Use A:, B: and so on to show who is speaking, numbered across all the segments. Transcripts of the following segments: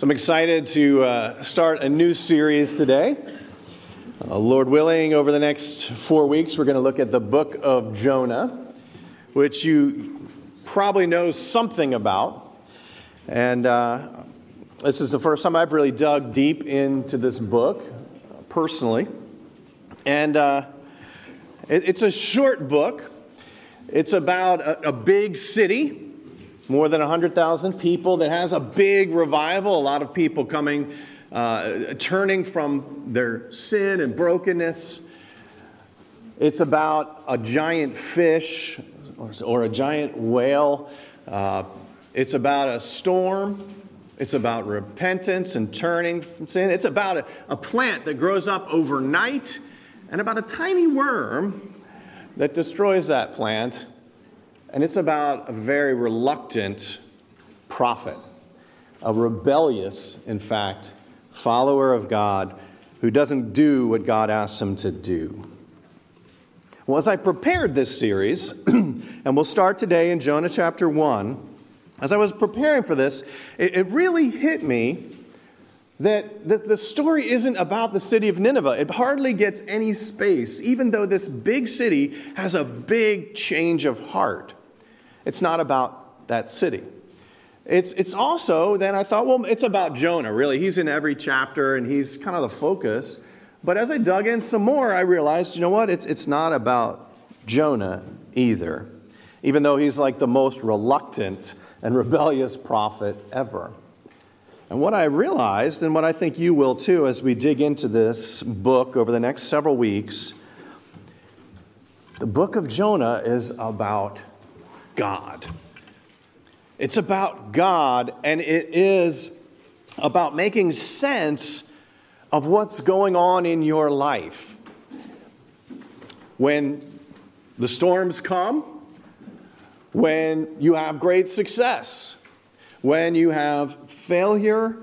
A: So I'm excited to uh, start a new series today. Uh, Lord willing, over the next four weeks, we're going to look at the book of Jonah, which you probably know something about. And uh, this is the first time I've really dug deep into this book personally. And uh, it, it's a short book, it's about a, a big city more than 100,000 people, that has a big revival, a lot of people coming, uh, turning from their sin and brokenness. It's about a giant fish or, or a giant whale. Uh, it's about a storm. It's about repentance and turning from sin. It's about a, a plant that grows up overnight and about a tiny worm that destroys that plant and it's about a very reluctant prophet, a rebellious, in fact, follower of God who doesn't do what God asks him to do. Well, as I prepared this series, and we'll start today in Jonah chapter 1, as I was preparing for this, it, it really hit me that the, the story isn't about the city of Nineveh. It hardly gets any space, even though this big city has a big change of heart. It's not about that city. It's, it's also, then I thought, well, it's about Jonah, really. He's in every chapter and he's kind of the focus. But as I dug in some more, I realized, you know what? It's, it's not about Jonah either, even though he's like the most reluctant and rebellious prophet ever. And what I realized, and what I think you will too, as we dig into this book over the next several weeks, the book of Jonah is about God. It's about God, and it is about making sense of what's going on in your life. When the storms come, when you have great success, when you have failure,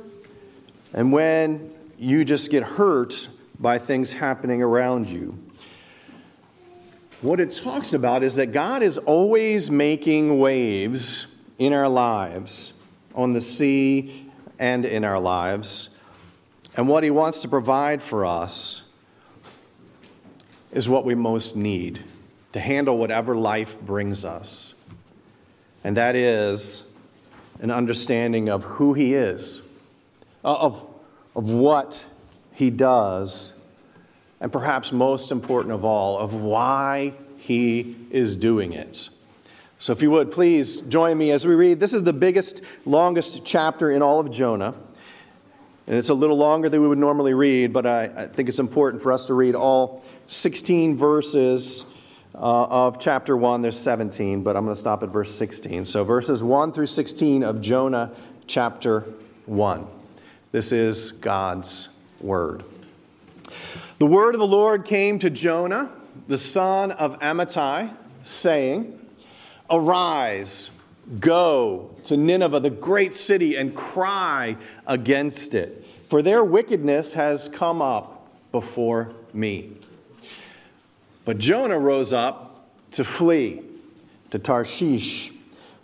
A: and when you just get hurt by things happening around you what it talks about is that God is always making waves in our lives, on the sea and in our lives. And what He wants to provide for us is what we most need to handle whatever life brings us. And that is an understanding of who He is, uh, of, of what He does and perhaps most important of all, of why he is doing it. So, if you would, please join me as we read. This is the biggest, longest chapter in all of Jonah. And it's a little longer than we would normally read, but I, I think it's important for us to read all 16 verses uh, of chapter 1. There's 17, but I'm going to stop at verse 16. So, verses 1 through 16 of Jonah chapter 1. This is God's word. The word of the Lord came to Jonah, the son of Amittai, saying, Arise, go to Nineveh, the great city, and cry against it, for their wickedness has come up before me. But Jonah rose up to flee to Tarshish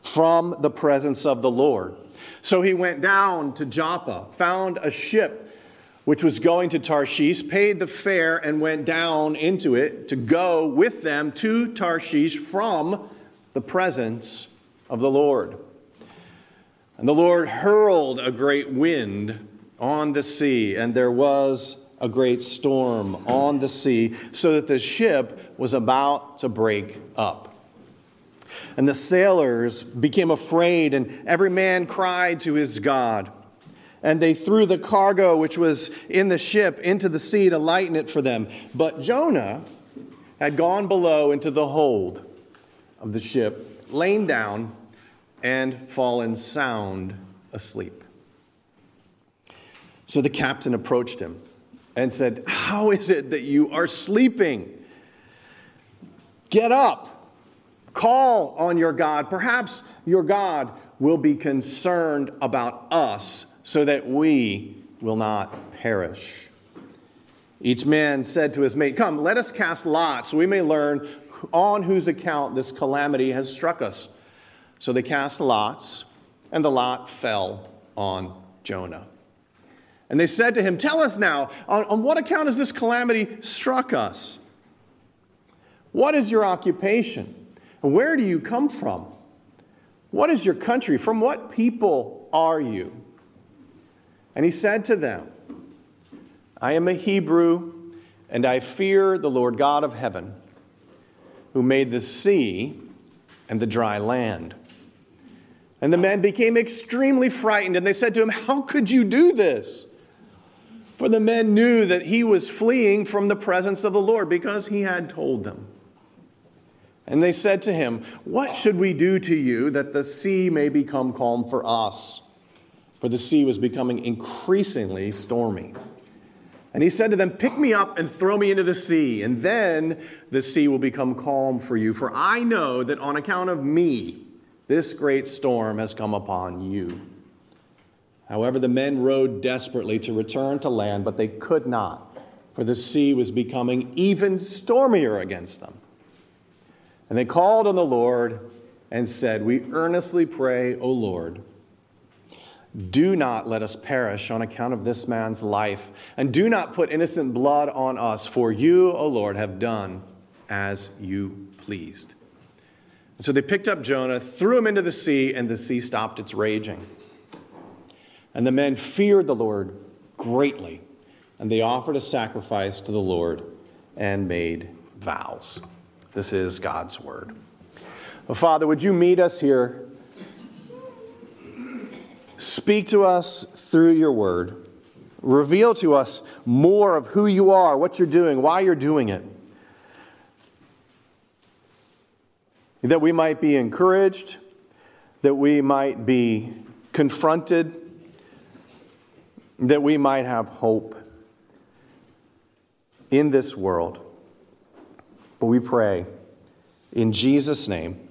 A: from the presence of the Lord. So he went down to Joppa, found a ship which was going to Tarshish, paid the fare and went down into it to go with them to Tarshish from the presence of the Lord. And the Lord hurled a great wind on the sea, and there was a great storm on the sea, so that the ship was about to break up. And the sailors became afraid, and every man cried to his God and they threw the cargo which was in the ship into the sea to lighten it for them. But Jonah had gone below into the hold of the ship, lain down, and fallen sound asleep. So the captain approached him and said, How is it that you are sleeping? Get up, call on your God. Perhaps your God will be concerned about us so that we will not perish. Each man said to his mate, Come, let us cast lots so we may learn on whose account this calamity has struck us. So they cast lots, and the lot fell on Jonah. And they said to him, Tell us now, on, on what account has this calamity struck us? What is your occupation? Where do you come from? What is your country? From what people are you? And he said to them, I am a Hebrew, and I fear the Lord God of heaven, who made the sea and the dry land. And the men became extremely frightened, and they said to him, How could you do this? For the men knew that he was fleeing from the presence of the Lord because he had told them. And they said to him, What should we do to you that the sea may become calm for us? For the sea was becoming increasingly stormy. And he said to them, Pick me up and throw me into the sea, and then the sea will become calm for you. For I know that on account of me, this great storm has come upon you. However, the men rowed desperately to return to land, but they could not, for the sea was becoming even stormier against them. And they called on the Lord and said, We earnestly pray, O Lord, do not let us perish on account of this man's life, and do not put innocent blood on us, for you, O Lord, have done as you pleased. And so they picked up Jonah, threw him into the sea, and the sea stopped its raging. And the men feared the Lord greatly, and they offered a sacrifice to the Lord and made vows. This is God's word. Well, Father, would you meet us here? Speak to us through your word. Reveal to us more of who you are, what you're doing, why you're doing it. That we might be encouraged, that we might be confronted, that we might have hope in this world. But we pray in Jesus' name,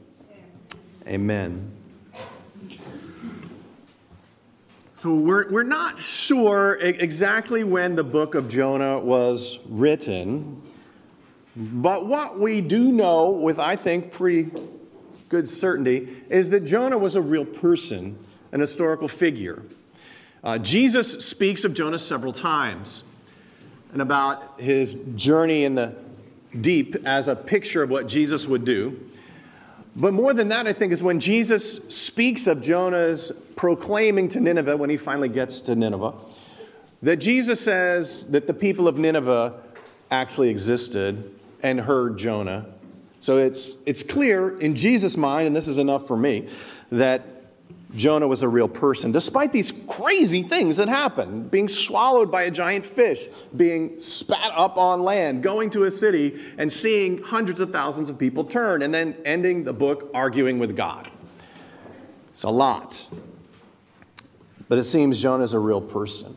A: amen. So we're, we're not sure exactly when the book of Jonah was written, but what we do know with, I think, pretty good certainty is that Jonah was a real person, an historical figure. Uh, Jesus speaks of Jonah several times and about his journey in the deep as a picture of what Jesus would do. But more than that, I think, is when Jesus speaks of Jonah's proclaiming to Nineveh when he finally gets to Nineveh, that Jesus says that the people of Nineveh actually existed and heard Jonah. So it's, it's clear in Jesus' mind, and this is enough for me, that Jonah was a real person, despite these crazy things that happened being swallowed by a giant fish, being spat up on land, going to a city and seeing hundreds of thousands of people turn, and then ending the book arguing with God. It's a lot. But it seems Jonah is a real person.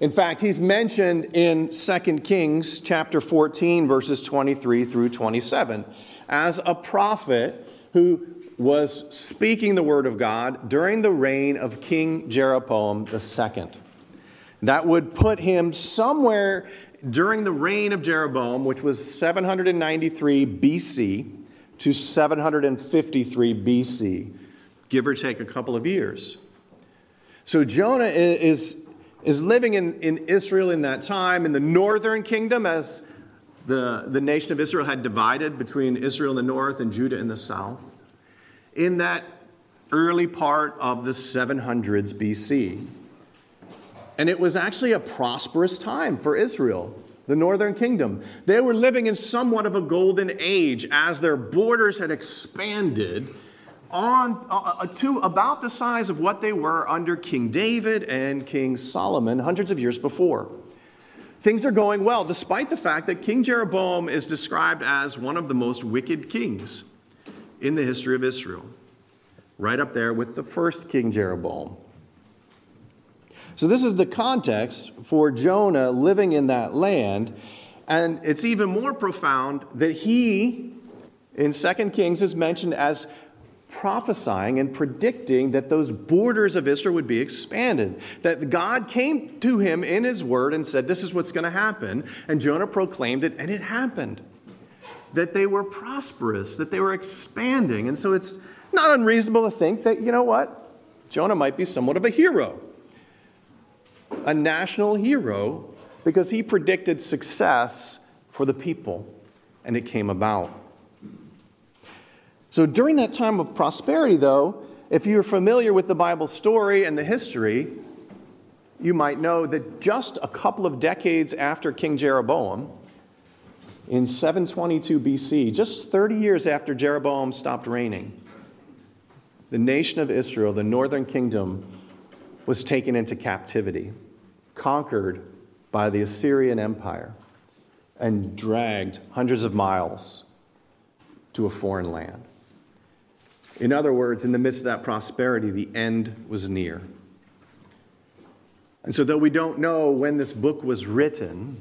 A: In fact, he's mentioned in 2 Kings chapter 14, verses 23 through 27, as a prophet who was speaking the word of God during the reign of King Jeroboam II. That would put him somewhere during the reign of Jeroboam, which was 793 BC to 753 BC, give or take a couple of years. So Jonah is, is living in, in Israel in that time, in the northern kingdom, as the, the nation of Israel had divided between Israel in the north and Judah in the south in that early part of the 700s BC. And it was actually a prosperous time for Israel, the northern kingdom. They were living in somewhat of a golden age as their borders had expanded on uh, to about the size of what they were under King David and King Solomon hundreds of years before. Things are going well, despite the fact that King Jeroboam is described as one of the most wicked kings in the history of Israel, right up there with the first King Jeroboam. So, this is the context for Jonah living in that land. And it's even more profound that he, in 2 Kings, is mentioned as prophesying and predicting that those borders of Israel would be expanded. That God came to him in his word and said, This is what's going to happen. And Jonah proclaimed it, and it happened that they were prosperous, that they were expanding. And so it's not unreasonable to think that, you know what, Jonah might be somewhat of a hero. a national hero because he predicted success for the people, and it came about. So during that time of prosperity, though, if you're familiar with the Bible story and the history, you might know that just a couple of decades after King Jeroboam, in 722 BC, just 30 years after Jeroboam stopped reigning, the nation of Israel, the northern kingdom, was taken into captivity, conquered by the Assyrian Empire, and dragged hundreds of miles to a foreign land. In other words, in the midst of that prosperity, the end was near. And so, though we don't know when this book was written,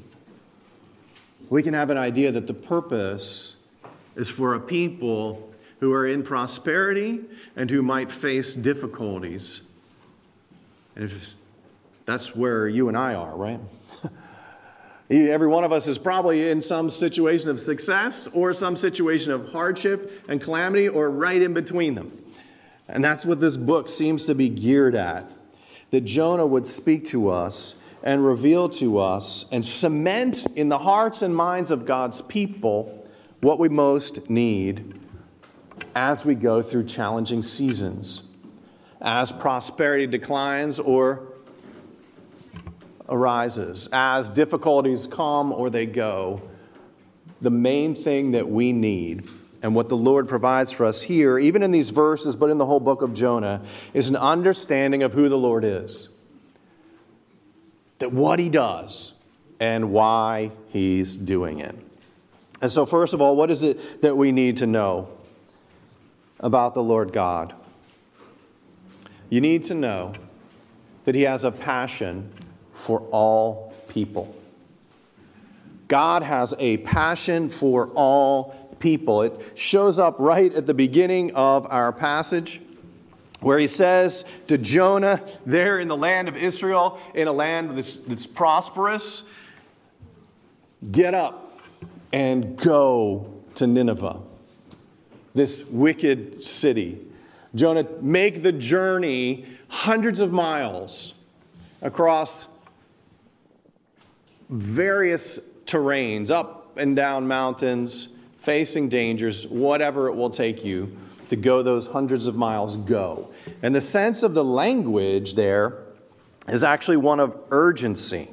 A: we can have an idea that the purpose is for a people who are in prosperity and who might face difficulties. And if that's where you and I are, right? Every one of us is probably in some situation of success or some situation of hardship and calamity or right in between them. And that's what this book seems to be geared at. That Jonah would speak to us and reveal to us and cement in the hearts and minds of God's people what we most need as we go through challenging seasons, as prosperity declines or arises, as difficulties come or they go, the main thing that we need and what the Lord provides for us here, even in these verses, but in the whole book of Jonah, is an understanding of who the Lord is. That what he does and why he's doing it. And so, first of all, what is it that we need to know about the Lord God? You need to know that he has a passion for all people. God has a passion for all people. It shows up right at the beginning of our passage where he says to Jonah, there in the land of Israel, in a land that's, that's prosperous, get up and go to Nineveh, this wicked city. Jonah, make the journey hundreds of miles across various terrains, up and down mountains, facing dangers, whatever it will take you to go those hundreds of miles, go. And the sense of the language there is actually one of urgency.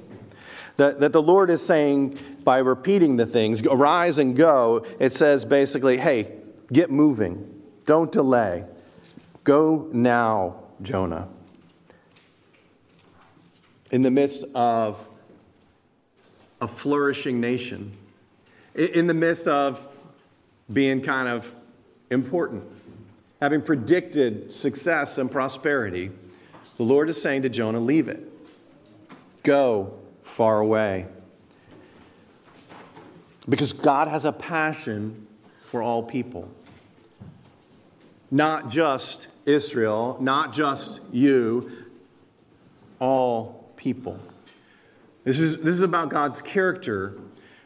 A: That, that the Lord is saying by repeating the things, arise and go, it says basically, hey, get moving, don't delay. Go now, Jonah. In the midst of a flourishing nation, in the midst of being kind of important, having predicted success and prosperity, the Lord is saying to Jonah, Leave it. Go far away. Because God has a passion for all people. Not just Israel, not just you, all people. This is, this is about God's character,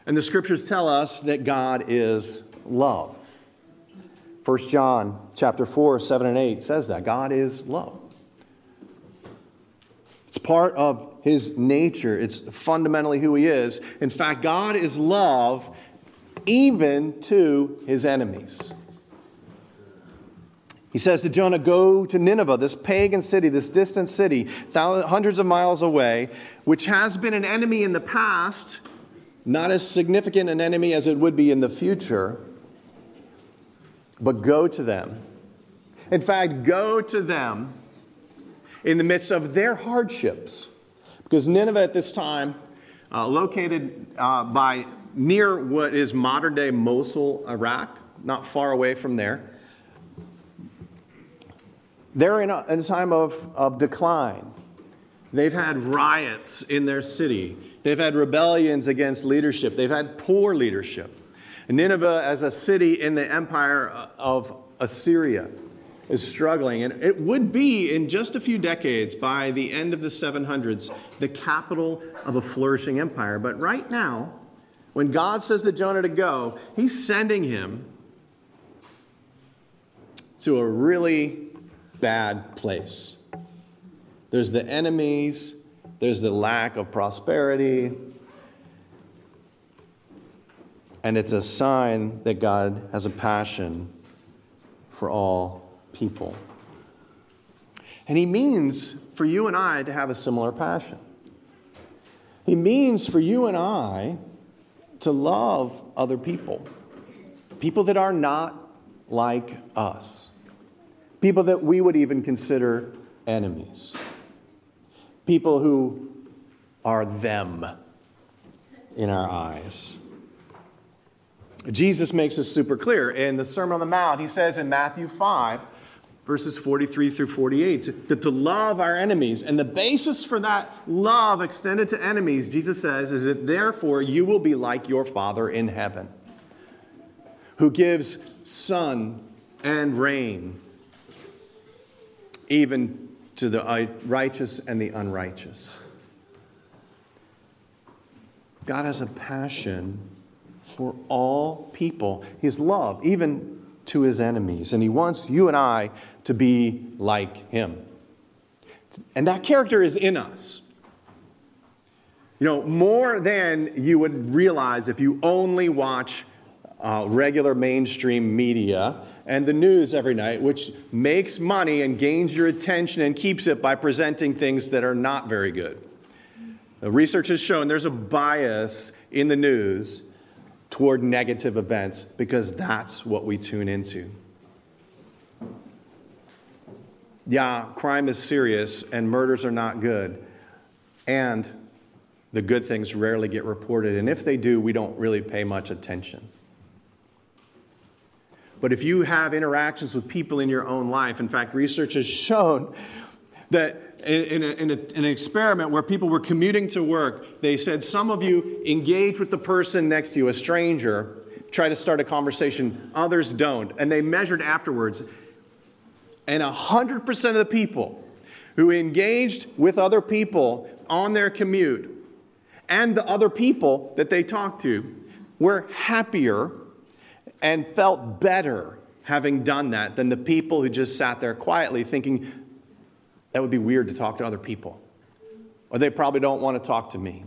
A: and the scriptures tell us that God is love. 1 John chapter 4, 7 and 8 says that. God is love. It's part of his nature. It's fundamentally who he is. In fact, God is love even to his enemies. He says to Jonah, Go to Nineveh, this pagan city, this distant city, hundreds of miles away, which has been an enemy in the past, not as significant an enemy as it would be in the future, but go to them. In fact, go to them in the midst of their hardships. Because Nineveh at this time, uh, located uh, by near what is modern day Mosul, Iraq, not far away from there, they're in a, in a time of, of decline. They've had riots in their city. They've had rebellions against leadership. They've had poor leadership. Nineveh, as a city in the empire of Assyria, is struggling. And it would be, in just a few decades, by the end of the 700s, the capital of a flourishing empire. But right now, when God says to Jonah to go, he's sending him to a really bad place. There's the enemies there's the lack of prosperity. And it's a sign that God has a passion for all people. And He means for you and I to have a similar passion. He means for you and I to love other people, people that are not like us, people that we would even consider enemies, people who are them in our eyes. Jesus makes this super clear. In the Sermon on the Mount, he says in Matthew 5, verses 43 through 48, that to love our enemies. And the basis for that love extended to enemies, Jesus says, is that therefore you will be like your Father in heaven, who gives sun and rain, even to the righteous and the unrighteous. God has a passion for all people, his love, even to his enemies. And he wants you and I to be like him. And that character is in us. You know, more than you would realize if you only watch uh, regular mainstream media and the news every night, which makes money and gains your attention and keeps it by presenting things that are not very good. The research has shown there's a bias in the news toward negative events because that's what we tune into. Yeah, crime is serious and murders are not good. And the good things rarely get reported. And if they do, we don't really pay much attention. But if you have interactions with people in your own life, in fact, research has shown that in, a, in, a, in, an experiment where people were commuting to work, they said some of you engage with the person next to you, a stranger, try to start a conversation, others don't. And they measured afterwards, and 100% of the people who engaged with other people on their commute and the other people that they talked to were happier and felt better having done that than the people who just sat there quietly thinking, that would be weird to talk to other people. Or they probably don't want to talk to me.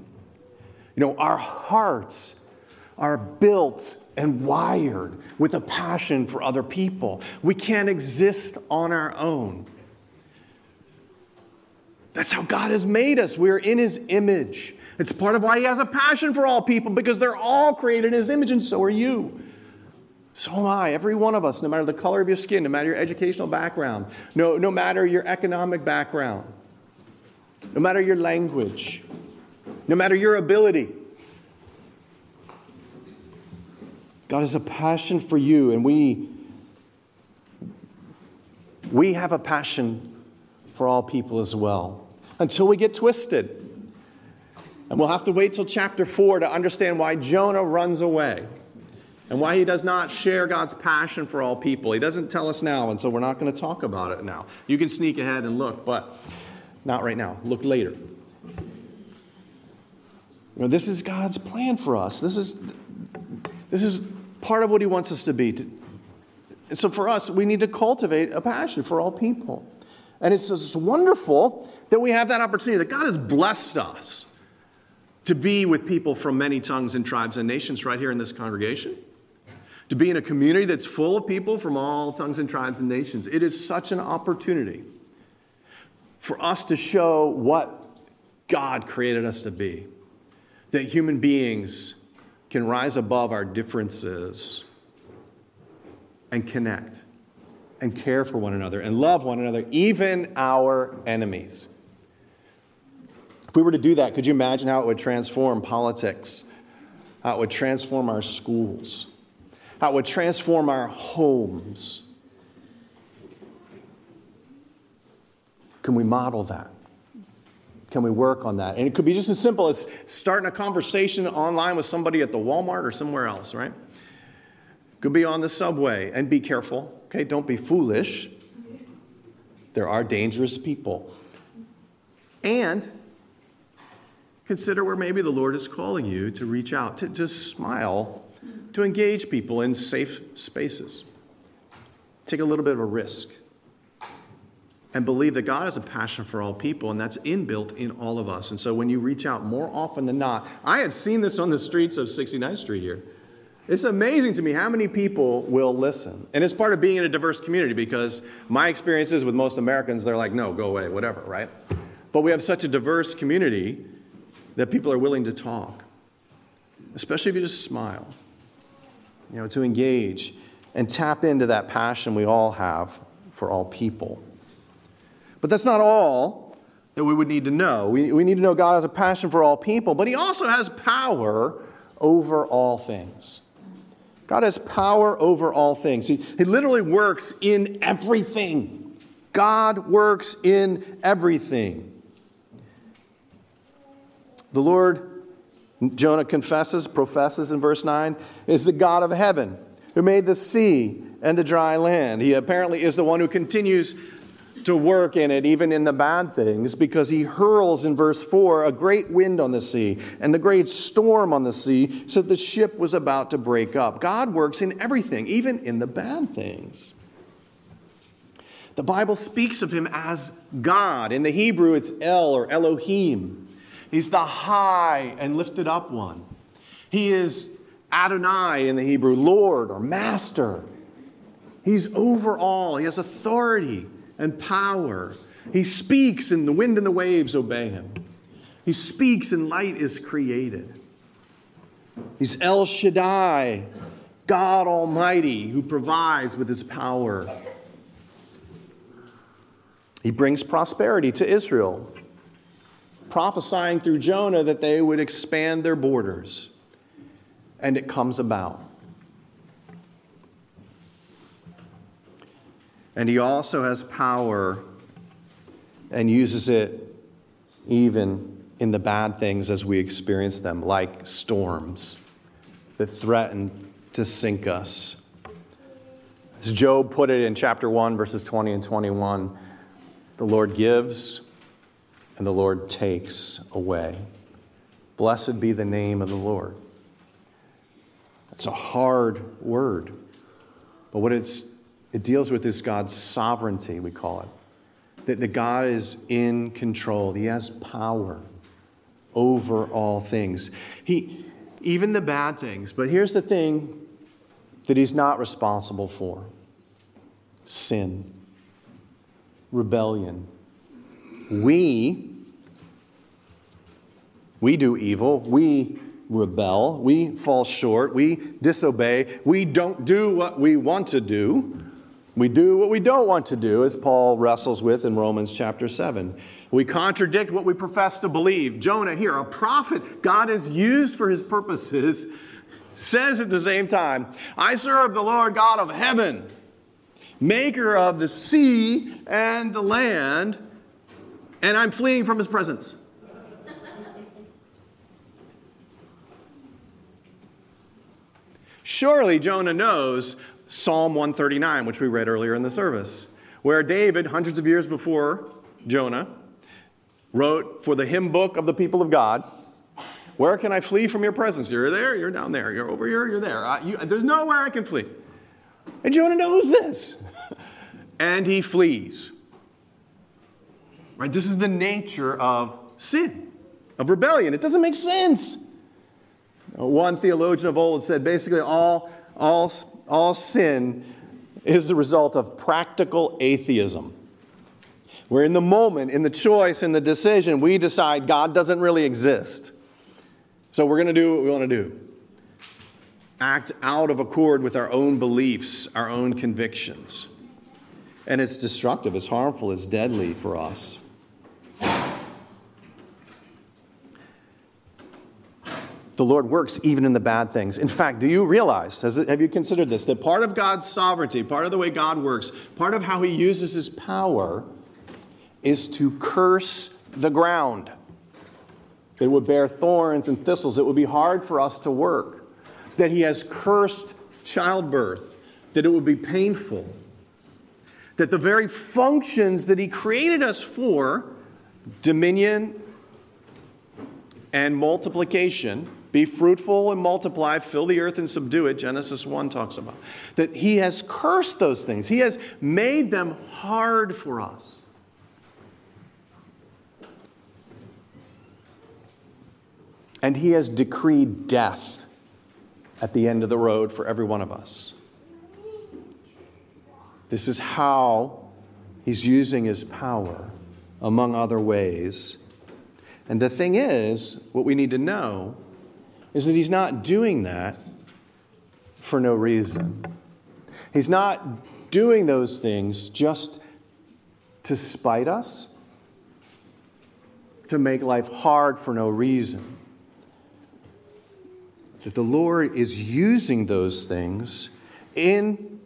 A: You know, our hearts are built and wired with a passion for other people. We can't exist on our own. That's how God has made us. We're in His image. It's part of why He has a passion for all people because they're all created in His image, and so are you. So am I, every one of us, no matter the color of your skin, no matter your educational background, no, no matter your economic background, no matter your language, no matter your ability. God has a passion for you, and we, we have a passion for all people as well until we get twisted. And we'll have to wait till chapter 4 to understand why Jonah runs away and why he does not share God's passion for all people. He doesn't tell us now, and so we're not going to talk about it now. You can sneak ahead and look, but not right now. Look later. You know, this is God's plan for us. This is, this is part of what he wants us to be. So for us, we need to cultivate a passion for all people. And it's just wonderful that we have that opportunity, that God has blessed us to be with people from many tongues and tribes and nations right here in this congregation to be in a community that's full of people from all tongues and tribes and nations. It is such an opportunity for us to show what God created us to be. That human beings can rise above our differences and connect and care for one another and love one another, even our enemies. If we were to do that, could you imagine how it would transform politics? How it would transform our schools? How it would transform our homes. Can we model that? Can we work on that? And it could be just as simple as starting a conversation online with somebody at the Walmart or somewhere else, right? Could be on the subway and be careful, okay? Don't be foolish. There are dangerous people. And consider where maybe the Lord is calling you to reach out, to just smile to engage people in safe spaces. Take a little bit of a risk. and believe that God has a passion for all people, and that's inbuilt in all of us. And so when you reach out more often than not, I have seen this on the streets of 69th Street here. It's amazing to me how many people will listen. And it's part of being in a diverse community because my experiences with most Americans, they're like, no, go away, whatever, right? But we have such a diverse community that people are willing to talk, especially if you just smile, you know, to engage and tap into that passion we all have for all people. But that's not all that we would need to know. We, we need to know God has a passion for all people, but He also has power over all things. God has power over all things. He, he literally works in everything. God works in everything. The Lord, Jonah confesses, professes in verse 9, is the God of heaven who made the sea and the dry land. He apparently is the one who continues to work in it, even in the bad things, because he hurls in verse 4 a great wind on the sea and the great storm on the sea, so the ship was about to break up. God works in everything, even in the bad things. The Bible speaks of him as God. In the Hebrew, it's El or Elohim. He's the high and lifted up one. He is Adonai in the Hebrew, Lord or Master. He's over all, he has authority and power. He speaks, and the wind and the waves obey him. He speaks, and light is created. He's El Shaddai, God Almighty, who provides with his power. He brings prosperity to Israel, prophesying through Jonah that they would expand their borders. And it comes about. And he also has power and uses it even in the bad things as we experience them, like storms that threaten to sink us. As Job put it in chapter 1, verses 20 and 21, the Lord gives and the Lord takes away. Blessed be the name of the Lord. It's a hard word, but what it's it deals with is God's sovereignty, we call it. That, that God is in control, He has power over all things. He, even the bad things. But here's the thing that He's not responsible for sin, rebellion. We, we do evil. We rebel. We fall short. We disobey. We don't do what we want to do. We do what we don't want to do, as Paul wrestles with in Romans chapter 7. We contradict what we profess to believe. Jonah, here, a prophet God has used for his purposes, says at the same time, I serve the Lord God of heaven, maker of the sea and the land, and I'm fleeing from his presence. Surely Jonah knows Psalm 139, which we read earlier in the service, where David, hundreds of years before Jonah, wrote for the hymn book of the people of God Where can I flee from your presence? You're there, you're down there, you're over here, you're there. Uh, you, there's nowhere I can flee. And Jonah knows this. and he flees. Right? This is the nature of sin, of rebellion. It doesn't make sense. One theologian of old said basically all, all all sin is the result of practical atheism. Where in the moment, in the choice, in the decision, we decide God doesn't really exist. So we're going to do what we want to do act out of accord with our own beliefs, our own convictions. And it's destructive, it's harmful, it's deadly for us. The Lord works even in the bad things. In fact, do you realize, have you considered this, that part of God's sovereignty, part of the way God works, part of how he uses his power is to curse the ground? It would bear thorns and thistles. It would be hard for us to work. That he has cursed childbirth, that it would be painful. That the very functions that he created us for, dominion and multiplication, be fruitful and multiply, fill the earth and subdue it, Genesis 1 talks about. That he has cursed those things, he has made them hard for us. And he has decreed death at the end of the road for every one of us. This is how he's using his power, among other ways. And the thing is, what we need to know is that he's not doing that for no reason. He's not doing those things just to spite us, to make life hard for no reason. That the Lord is using those things in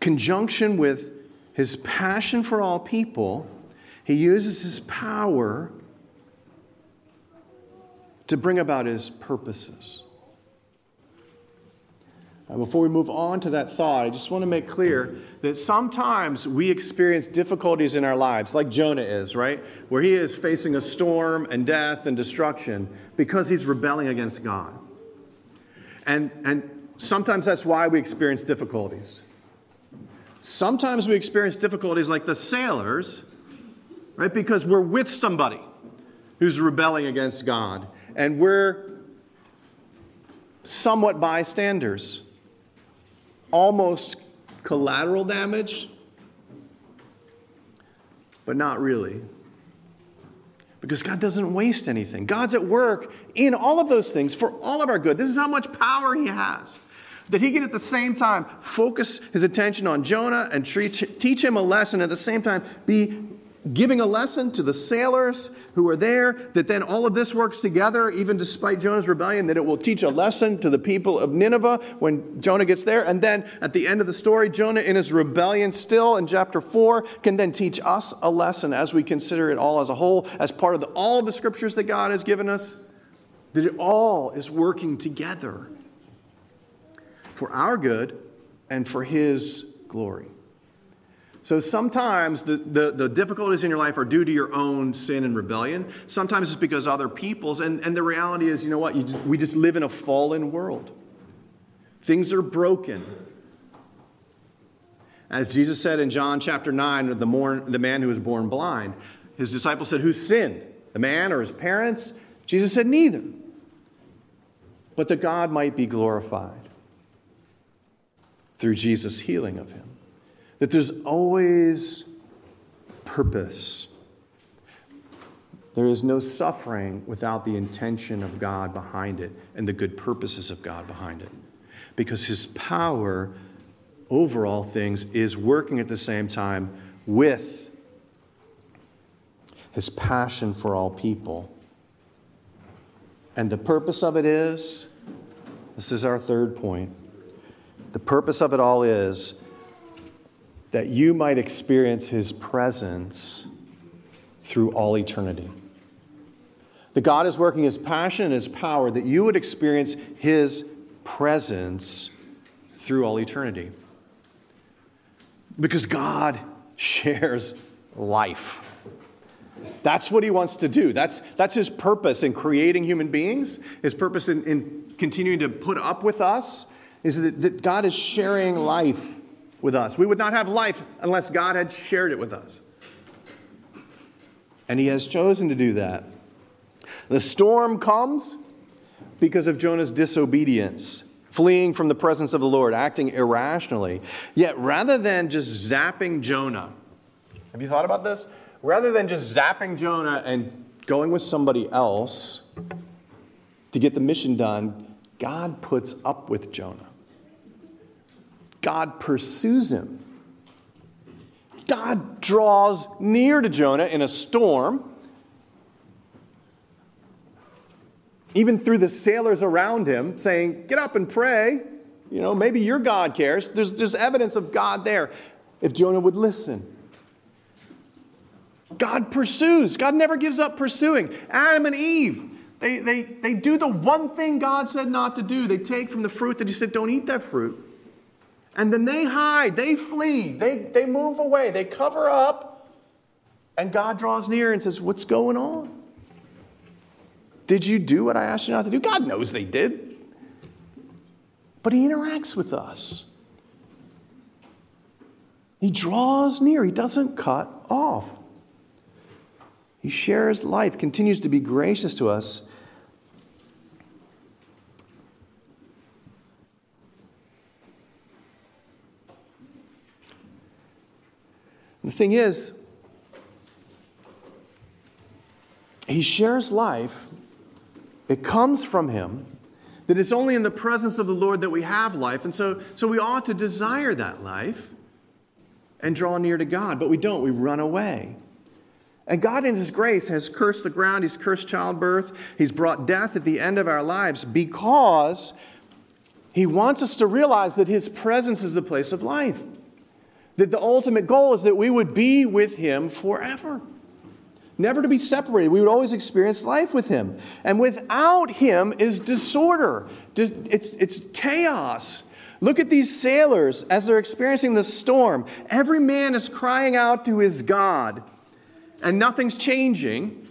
A: conjunction with his passion for all people, he uses his power to bring about his purposes. Now, before we move on to that thought, I just want to make clear that sometimes we experience difficulties in our lives, like Jonah is, right? Where he is facing a storm and death and destruction because he's rebelling against God. And, and sometimes that's why we experience difficulties. Sometimes we experience difficulties like the sailors, right? Because we're with somebody who's rebelling against God, and we're somewhat bystanders, almost collateral damage, but not really. Because God doesn't waste anything. God's at work in all of those things for all of our good. This is how much power He has that he can at the same time focus his attention on Jonah and teach him a lesson, at the same time be giving a lesson to the sailors who are there, that then all of this works together, even despite Jonah's rebellion, that it will teach a lesson to the people of Nineveh when Jonah gets there. And then at the end of the story, Jonah, in his rebellion, still in chapter 4, can then teach us a lesson as we consider it all as a whole, as part of the, all of the scriptures that God has given us, that it all is working together for our good and for His glory. So sometimes the, the, the, difficulties in your life are due to your own sin and rebellion. Sometimes it's because other people's. And, and the reality is, you know what? You just, we just live in a fallen world. Things are broken. As Jesus said in John chapter 9, the, the man who was born blind, his disciples said, Who sinned? The man or his parents? Jesus said, Neither. But that God might be glorified through Jesus' healing of him. That there's always purpose. There is no suffering without the intention of God behind it and the good purposes of God behind it. Because his power over all things is working at the same time with his passion for all people. And the purpose of it is this is our third point the purpose of it all is that you might experience his presence through all eternity. That God is working his passion and his power that you would experience his presence through all eternity. Because God shares life. That's what he wants to do. That's, that's his purpose in creating human beings, his purpose in, in continuing to put up with us is that, that God is sharing life with us. We would not have life unless God had shared it with us. And He has chosen to do that. The storm comes because of Jonah's disobedience, fleeing from the presence of the Lord, acting irrationally. Yet rather than just zapping Jonah, have you thought about this? Rather than just zapping Jonah and going with somebody else to get the mission done, God puts up with Jonah. God pursues him. God draws near to Jonah in a storm. Even through the sailors around him saying, Get up and pray. You know, maybe your God cares. There's, there's evidence of God there if Jonah would listen. God pursues. God never gives up pursuing. Adam and Eve, they, they, they do the one thing God said not to do. They take from the fruit that He said, don't eat that fruit. And then they hide, they flee, they, they move away, they cover up, and God draws near and says, What's going on? Did you do what I asked you not to do? God knows they did. But He interacts with us. He draws near, He doesn't cut off. He shares life, continues to be gracious to us. The thing is, he shares life, it comes from him, that it's only in the presence of the Lord that we have life. And so, so we ought to desire that life and draw near to God, but we don't. We run away. And God, in His grace, has cursed the ground. He's cursed childbirth. He's brought death at the end of our lives because He wants us to realize that His presence is the place of life. That the ultimate goal is that we would be with Him forever. Never to be separated. We would always experience life with Him. And without Him is disorder, it's, it's chaos. Look at these sailors as they're experiencing the storm. Every man is crying out to his God and nothing's changing.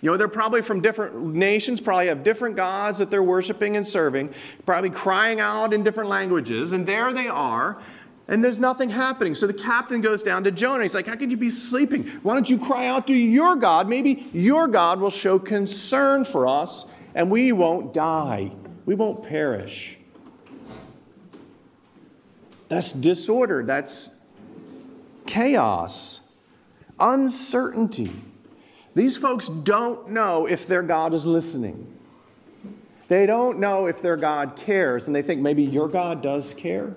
A: You know, they're probably from different nations, probably have different gods that they're worshiping and serving, probably crying out in different languages, and there they are, and there's nothing happening. So the captain goes down to Jonah. He's like, How can you be sleeping? Why don't you cry out to your God? Maybe your God will show concern for us, and we won't die, we won't perish. That's disorder, that's chaos uncertainty. These folks don't know if their God is listening. They don't know if their God cares, and they think maybe your God does care.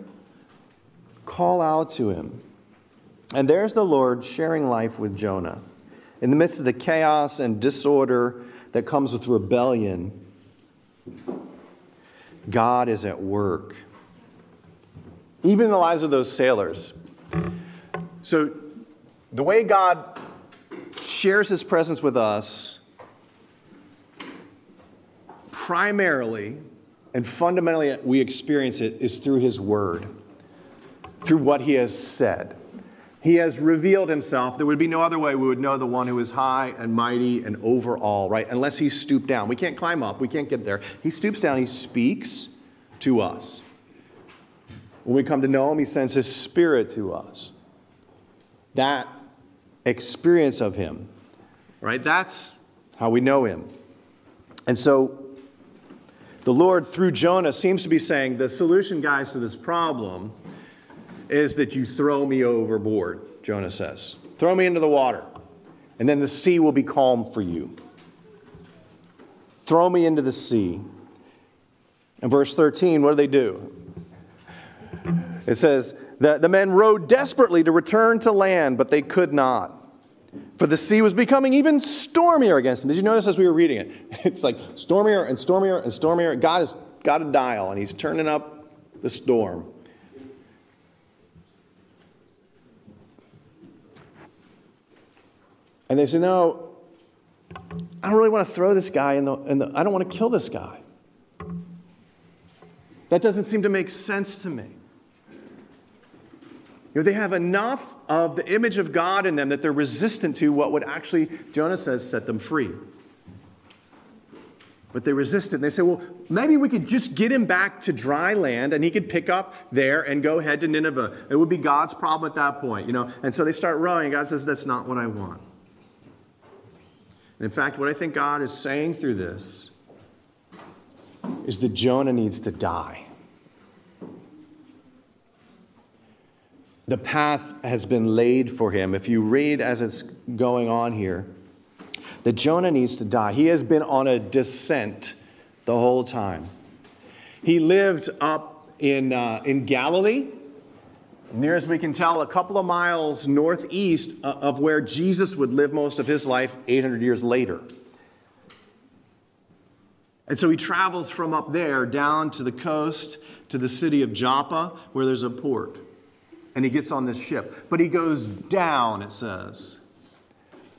A: Call out to him. And there's the Lord sharing life with Jonah. In the midst of the chaos and disorder that comes with rebellion, God is at work. Even in the lives of those sailors. So the way God shares his presence with us, primarily and fundamentally, we experience it is through his word, through what he has said. He has revealed himself. There would be no other way we would know the one who is high and mighty and over all, right? Unless he stooped down. We can't climb up, we can't get there. He stoops down, he speaks to us. When we come to know him, he sends his spirit to us. That experience of Him. Right? That's how we know Him. And so the Lord, through Jonah, seems to be saying the solution, guys, to this problem is that you throw me overboard, Jonah says. Throw me into the water, and then the sea will be calm for you. Throw me into the sea. In verse 13, what do they do? It says, the, the men rowed desperately to return to land, but they could not. For the sea was becoming even stormier against them. Did you notice as we were reading it? It's like stormier and stormier and stormier. God has got a dial and he's turning up the storm. And they said, No, I don't really want to throw this guy in the, in the I don't want to kill this guy. That doesn't seem to make sense to me. You know, they have enough of the image of God in them that they're resistant to what would actually, Jonah says, set them free. But they resist it. And they say, well, maybe we could just get him back to dry land and he could pick up there and go head to Nineveh. It would be God's problem at that point, you know. And so they start rowing. God says, that's not what I want. And in fact, what I think God is saying through this is that Jonah needs to die. the path has been laid for him. If you read as it's going on here, that Jonah needs to die. He has been on a descent the whole time. He lived up in, uh, in Galilee, near as we can tell, a couple of miles northeast uh, of where Jesus would live most of his life 800 years later. And so he travels from up there down to the coast to the city of Joppa, where there's a port and he gets on this ship. But he goes down, it says,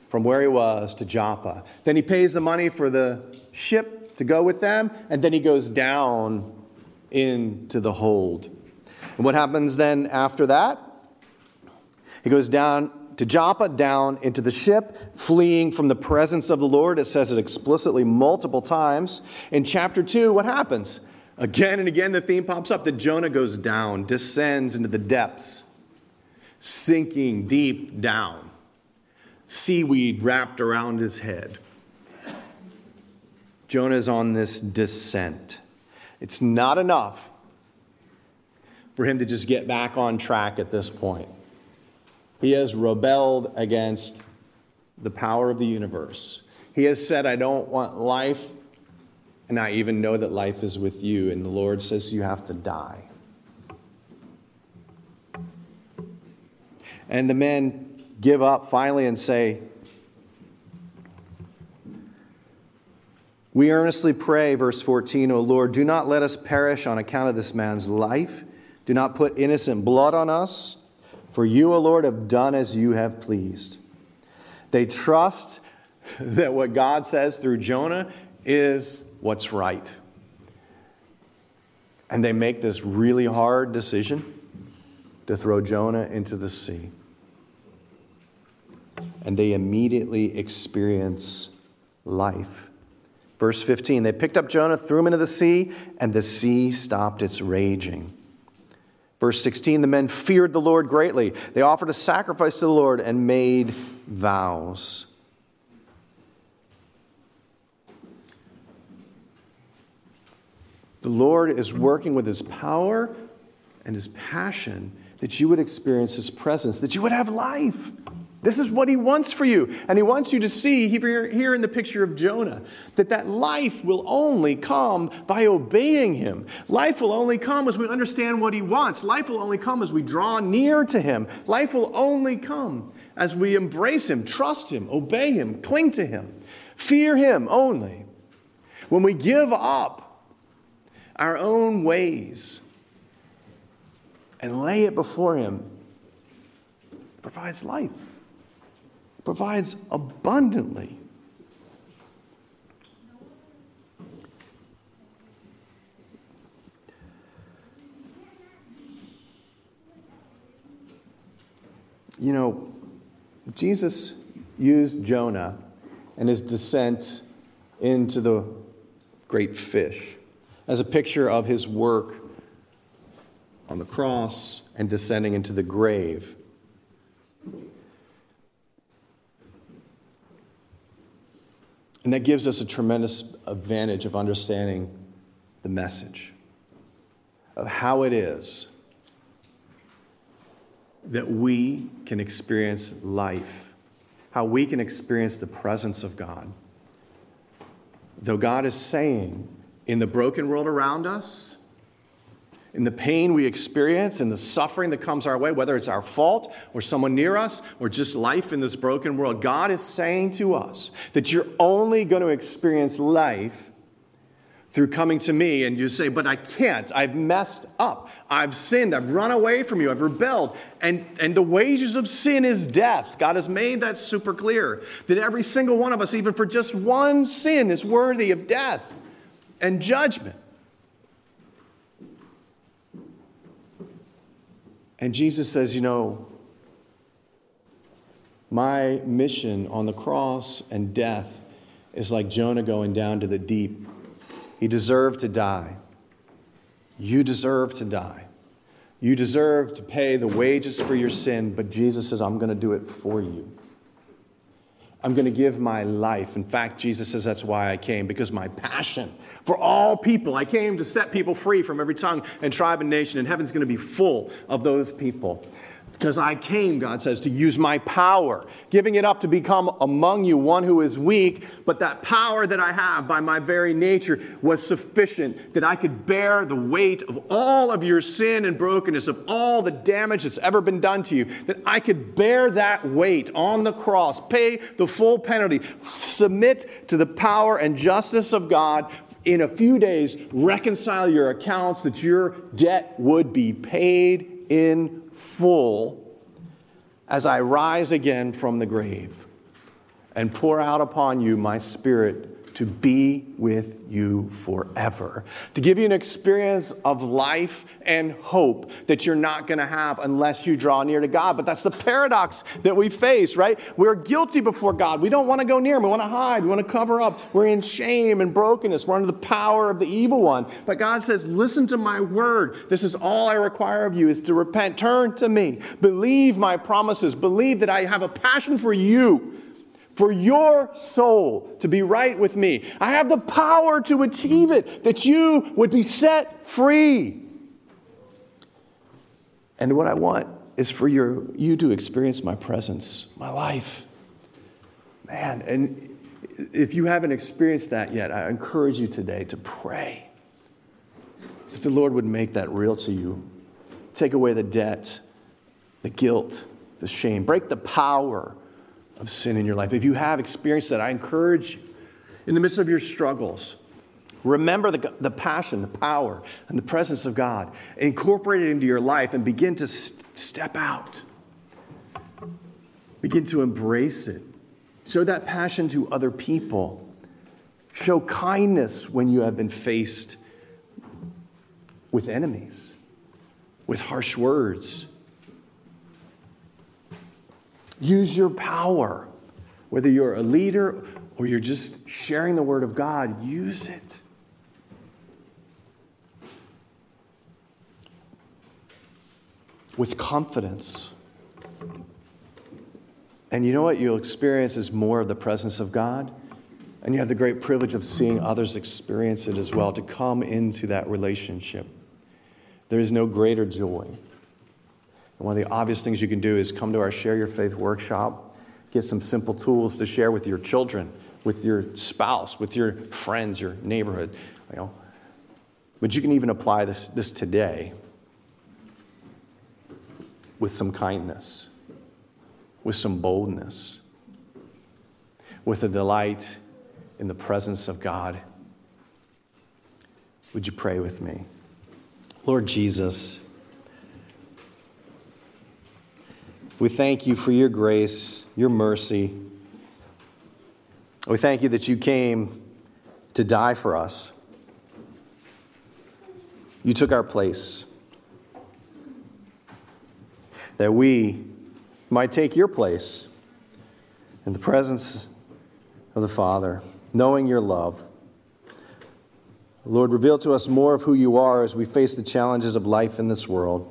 A: from where he was to Joppa. Then he pays the money for the ship to go with them, and then he goes down into the hold. And what happens then after that? He goes down to Joppa, down into the ship, fleeing from the presence of the Lord. It says it explicitly multiple times. In chapter 2, what happens? Again and again, the theme pops up that Jonah goes down, descends into the depths sinking deep down. seaweed wrapped around his head. Jonah is on this descent. It's not enough for him to just get back on track at this point. He has rebelled against the power of the universe. He has said, I don't want life, and I even know that life is with you. And the Lord says, You have to die. And the men give up finally and say, We earnestly pray, verse 14, O Lord, do not let us perish on account of this man's life. Do not put innocent blood on us, for you, O Lord, have done as you have pleased. They trust that what God says through Jonah is what's right. And they make this really hard decision to throw Jonah into the sea. And they immediately experience life. Verse 15 They picked up Jonah, threw him into the sea, and the sea stopped its raging. Verse 16 The men feared the Lord greatly. They offered a sacrifice to the Lord and made vows. The Lord is working with his power and his passion that you would experience his presence, that you would have life. This is what he wants for you. And he wants you to see here, in the picture of Jonah that that life will only come by obeying him. Life will only come as we understand what he wants. Life will only come as we draw near to him. Life will only come as we embrace him, trust him, obey him, cling to him, fear him only. When we give up our own ways and lay it before him, it provides life provides abundantly. You know, Jesus used Jonah and his descent into the great fish as a picture of his work on the cross and descending into the grave. And that gives us a tremendous advantage of understanding the message of how it is that we can experience life, how we can experience the presence of God. Though God is saying, in the broken world around us, in the pain we experience and the suffering that comes our way, whether it's our fault or someone near us or just life in this broken world, God is saying to us that you're only going to experience life through coming to me. And you say, But I can't. I've messed up. I've sinned. I've run away from you. I've rebelled. And, and the wages of sin is death. God has made that super clear that every single one of us, even for just one sin, is worthy of death and judgment. And Jesus says, You know, my mission on the cross and death is like Jonah going down to the deep. He deserved to die. You deserve to die. You deserve to pay the wages for your sin, but Jesus says, I'm going to do it for you. I'm going to give my life. In fact, Jesus says that's why I came, because my passion for all people, I came to set people free from every tongue and tribe and nation, and heaven's going to be full of those people. Because I came, God says, to use my power, giving it up to become among you one who is weak, but that power that I have by my very nature was sufficient that I could bear the weight of all of your sin and brokenness, of all the damage that's ever been done to you, that I could bear that weight on the cross, pay the full penalty, submit to the power and justice of God. In a few days, reconcile your accounts that your debt would be paid in full as I rise again from the grave and pour out upon you my spirit to be with you forever, to give you an experience of life and hope that you're not going to have unless you draw near to God. But that's the paradox that we face, right? We're guilty before God. We don't want to go near Him. We want to hide. We want to cover up. We're in shame and brokenness. We're under the power of the evil one. But God says, Listen to my word. This is all I require of you is to repent. Turn to me. Believe my promises. Believe that I have a passion for you for your soul to be right with me. I have the power to achieve it, that you would be set free. And what I want is for your, you to experience my presence, my life. Man, and if you haven't experienced that yet, I encourage you today to pray that the Lord would make that real to you. Take away the debt, the guilt, the shame, break the power of sin in your life. If you have experienced that, I encourage you in the midst of your struggles. Remember the, the passion, the power, and the presence of God. Incorporate it into your life and begin to st- step out. Begin to embrace it. Show that passion to other people. Show kindness when you have been faced with enemies, with harsh words. Use your power, whether you're a leader or you're just sharing the word of God, use it. With confidence. And you know what you'll experience is more of the presence of God. And you have the great privilege of seeing others experience it as well, to come into that relationship. There is no greater joy. And one of the obvious things you can do is come to our Share Your Faith workshop, get some simple tools to share with your children, with your spouse, with your friends, your neighborhood. You know. But you can even apply this, this today with some kindness with some boldness, with a delight in the presence of God. Would you pray with me? Lord Jesus, we thank you for your grace, your mercy. We thank you that you came to die for us. You took our place. That we might take your place in the presence of the Father, knowing your love. Lord, reveal to us more of who you are as we face the challenges of life in this world.